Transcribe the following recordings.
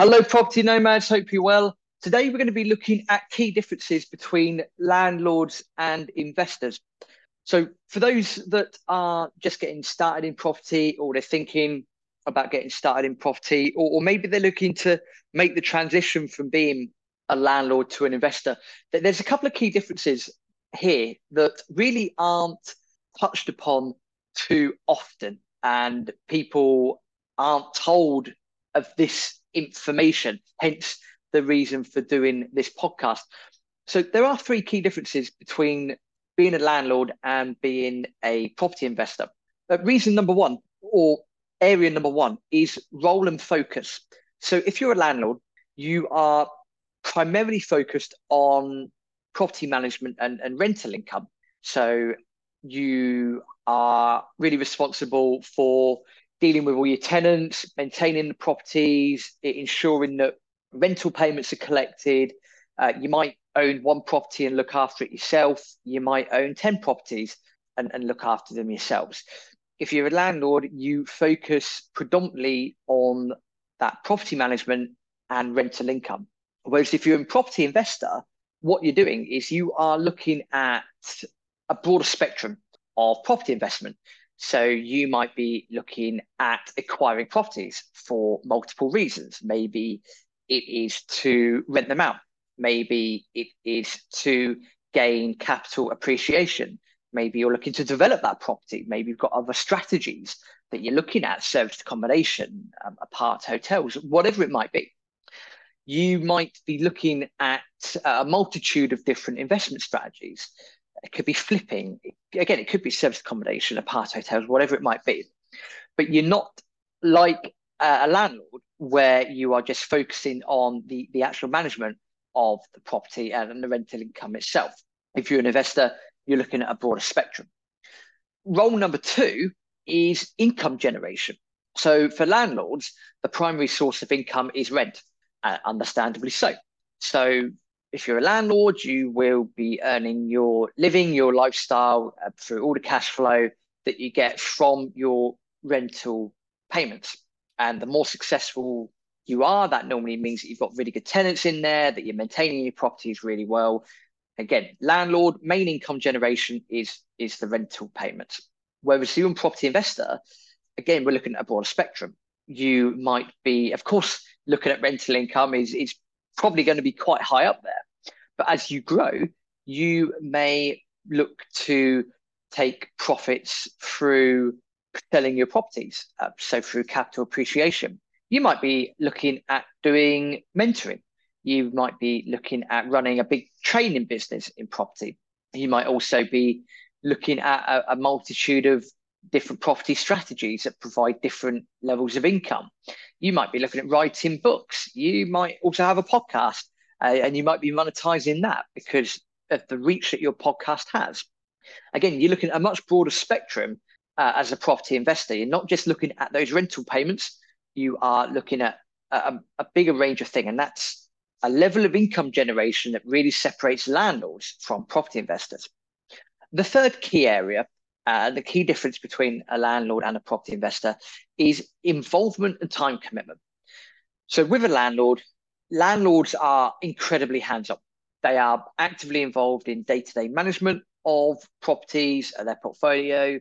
Hello, property nomads. Hope you're well. Today, we're going to be looking at key differences between landlords and investors. So, for those that are just getting started in property or they're thinking about getting started in property, or, or maybe they're looking to make the transition from being a landlord to an investor, there's a couple of key differences here that really aren't touched upon too often, and people aren't told of this information, hence the reason for doing this podcast. So there are three key differences between being a landlord and being a property investor. But reason number one, or area number one, is role and focus. So if you're a landlord, you are primarily focused on property management and, and rental income. So you are really responsible for dealing with all your tenants, maintaining the properties, ensuring that rental payments are collected. Uh, you might own one property and look after it yourself. You might own 10 properties and, and look after them yourselves. If you're a landlord, you focus predominantly on that property management and rental income. Whereas if you're a property investor, what you're doing is you are looking at a broader spectrum of property investment. So you might be looking at acquiring properties for multiple reasons. Maybe it is to rent them out. Maybe it is to gain capital appreciation. Maybe you're looking to develop that property. Maybe you've got other strategies that you're looking at, serviced accommodation, um, apart hotels, whatever it might be. You might be looking at a multitude of different investment strategies. It could be flipping. Again, it could be service accommodation, apart hotels, whatever it might be. But you're not like a landlord where you are just focusing on the, the actual management of the property and the rental income itself. If you're an investor, you're looking at a broader spectrum. Role number two is income generation. So for landlords, the primary source of income is rent, uh, understandably so. So if you're a landlord, you will be earning your living, your lifestyle uh, through all the cash flow that you get from your rental payments. And the more successful you are, that normally means that you've got really good tenants in there, that you're maintaining your properties really well. Again, landlord main income generation is is the rental payments. Whereas you and property investor, again, we're looking at a broader spectrum. You might be, of course, looking at rental income is is probably going to be quite high up there. But as you grow, you may look to take profits through selling your properties, uh, so through capital appreciation. You might be looking at doing mentoring. You might be looking at running a big training business in property. You might also be looking at a, a multitude of different property strategies that provide different levels of income. You might be looking at writing books. You might also have a podcast uh, and you might be monetizing that because of the reach that your podcast has. Again, you're looking at a much broader spectrum uh, as a property investor. You're not just looking at those rental payments, you are looking at a, a bigger range of things. And that's a level of income generation that really separates landlords from property investors. The third key area, uh, the key difference between a landlord and a property investor is involvement and time commitment. So, with a landlord, landlords are incredibly hands on. They are actively involved in day to day management of properties, their portfolio,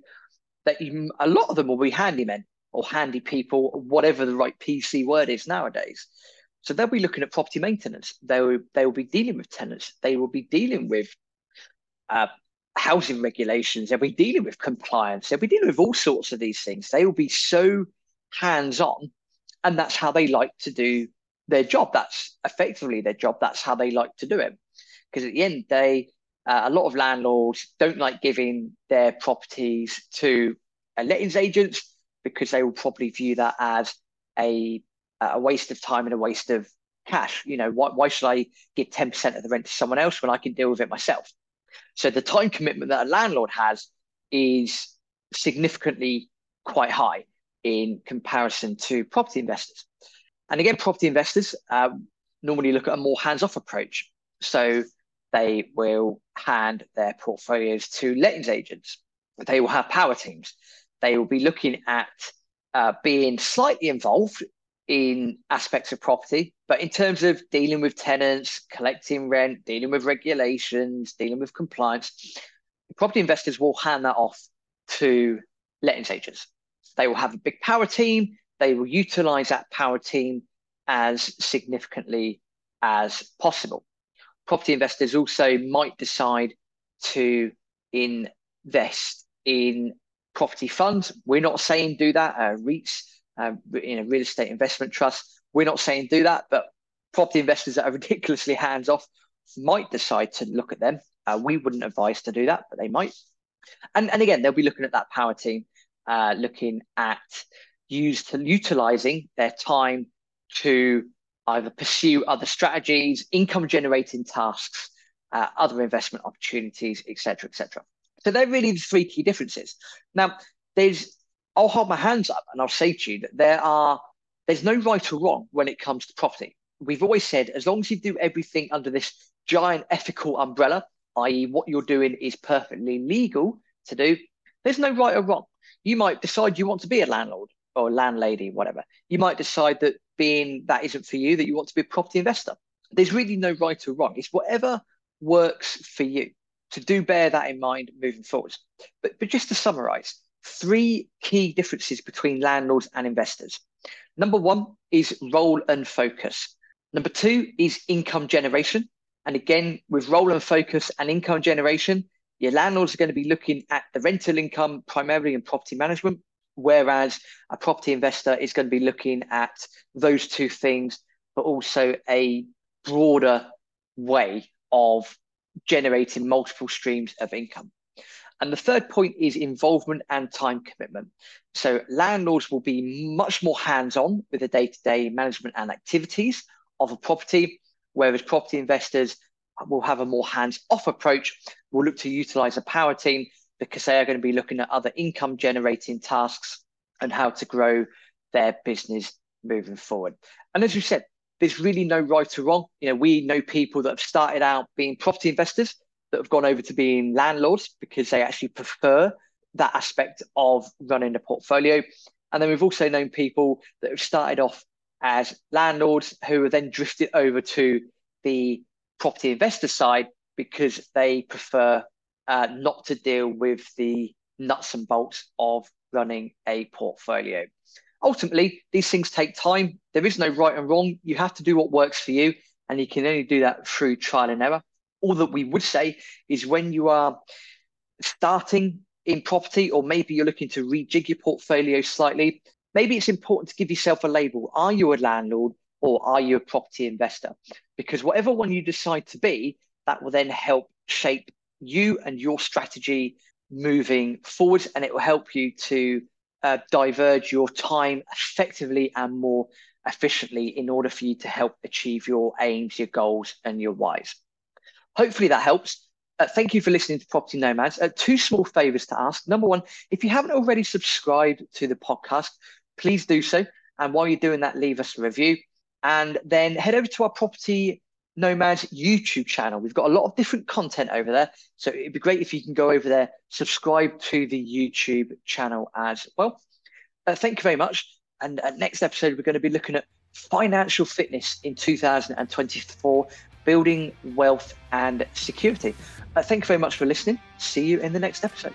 that you, a lot of them will be handymen or handy people, whatever the right PC word is nowadays. So they'll be looking at property maintenance. They will they will be dealing with tenants. They will be dealing with uh, housing regulations. They'll be dealing with compliance. They'll be dealing with all sorts of these things. They will be so hands on, and that's how they like to do their job. That's effectively their job. That's how they like to do it. Because at the end of the day, uh, a lot of landlords don't like giving their properties to lettings agents because they will probably view that as a a waste of time and a waste of cash. You know, why, why should I give 10% of the rent to someone else when I can deal with it myself? So the time commitment that a landlord has is significantly quite high in comparison to property investors. And again, property investors uh, normally look at a more hands off approach. So they will hand their portfolios to lettings agents. They will have power teams. They will be looking at uh, being slightly involved in aspects of property, but in terms of dealing with tenants, collecting rent, dealing with regulations, dealing with compliance, property investors will hand that off to lettings agents. They will have a big power team. They will utilize that power team as significantly as possible. Property investors also might decide to invest in property funds. We're not saying do that. Uh, REITs, in a real estate investment trust, we're not saying do that, but property investors that are ridiculously hands off might decide to look at them. Uh, we wouldn't advise to do that, but they might. And, and again, they'll be looking at that power team, uh, looking at use to utilizing their time to either pursue other strategies, income generating tasks, uh, other investment opportunities, etc., etc. So they're really the three key differences. Now, there's I'll hold my hands up and I'll say to you that there are there's no right or wrong when it comes to property. We've always said as long as you do everything under this giant ethical umbrella, i.e., what you're doing is perfectly legal to do, there's no right or wrong. You might decide you want to be a landlord or a landlady, whatever. You might decide that being that isn't for you, that you want to be a property investor. There's really no right or wrong. It's whatever works for you. So do bear that in mind moving forward. But, but just to summarize, three key differences between landlords and investors. Number one is role and focus. Number two is income generation. And again, with role and focus and income generation, your landlords are going to be looking at the rental income primarily in property management, whereas a property investor is going to be looking at those two things, but also a broader way of generating multiple streams of income. And the third point is involvement and time commitment. So landlords will be much more hands-on with the day-to-day management and activities of a property, whereas property investors will have a more hands-off approach, will look to utilize a power team because they are going to be looking at other income generating tasks and how to grow their business moving forward. And as we said, there's really no right or wrong. You know, we know people that have started out being property investors that have gone over to being landlords because they actually prefer that aspect of running a portfolio. And then we've also known people that have started off as landlords who have then drifted over to the property investor side because they prefer uh, not to deal with the nuts and bolts of running a portfolio. Ultimately, these things take time. There is no right and wrong. You have to do what works for you, and you can only do that through trial and error all that we would say is when you are starting in property, or maybe you're looking to rejig your portfolio slightly, maybe it's important to give yourself a label. Are you a landlord or are you a property investor? Because whatever one you decide to be, that will then help shape you and your strategy moving forward, and it will help you to uh, diverge your time effectively and more efficiently in order for you to help achieve your aims, your goals, and your whys. Hopefully that helps. Uh, thank you for listening to Property Nomads. Uh, two small favors to ask. Number one, if you haven't already subscribed to the podcast, please do so. And while you're doing that, leave us a review. And then head over to our Property Nomads YouTube channel. We've got a lot of different content over there. So it'd be great if you can go over there, subscribe to the YouTube channel as well. Uh, thank you very much. And uh, next episode, we're going to be looking at financial fitness in 2024 building wealth and security. Uh, thank you very much for listening. See you in the next episode.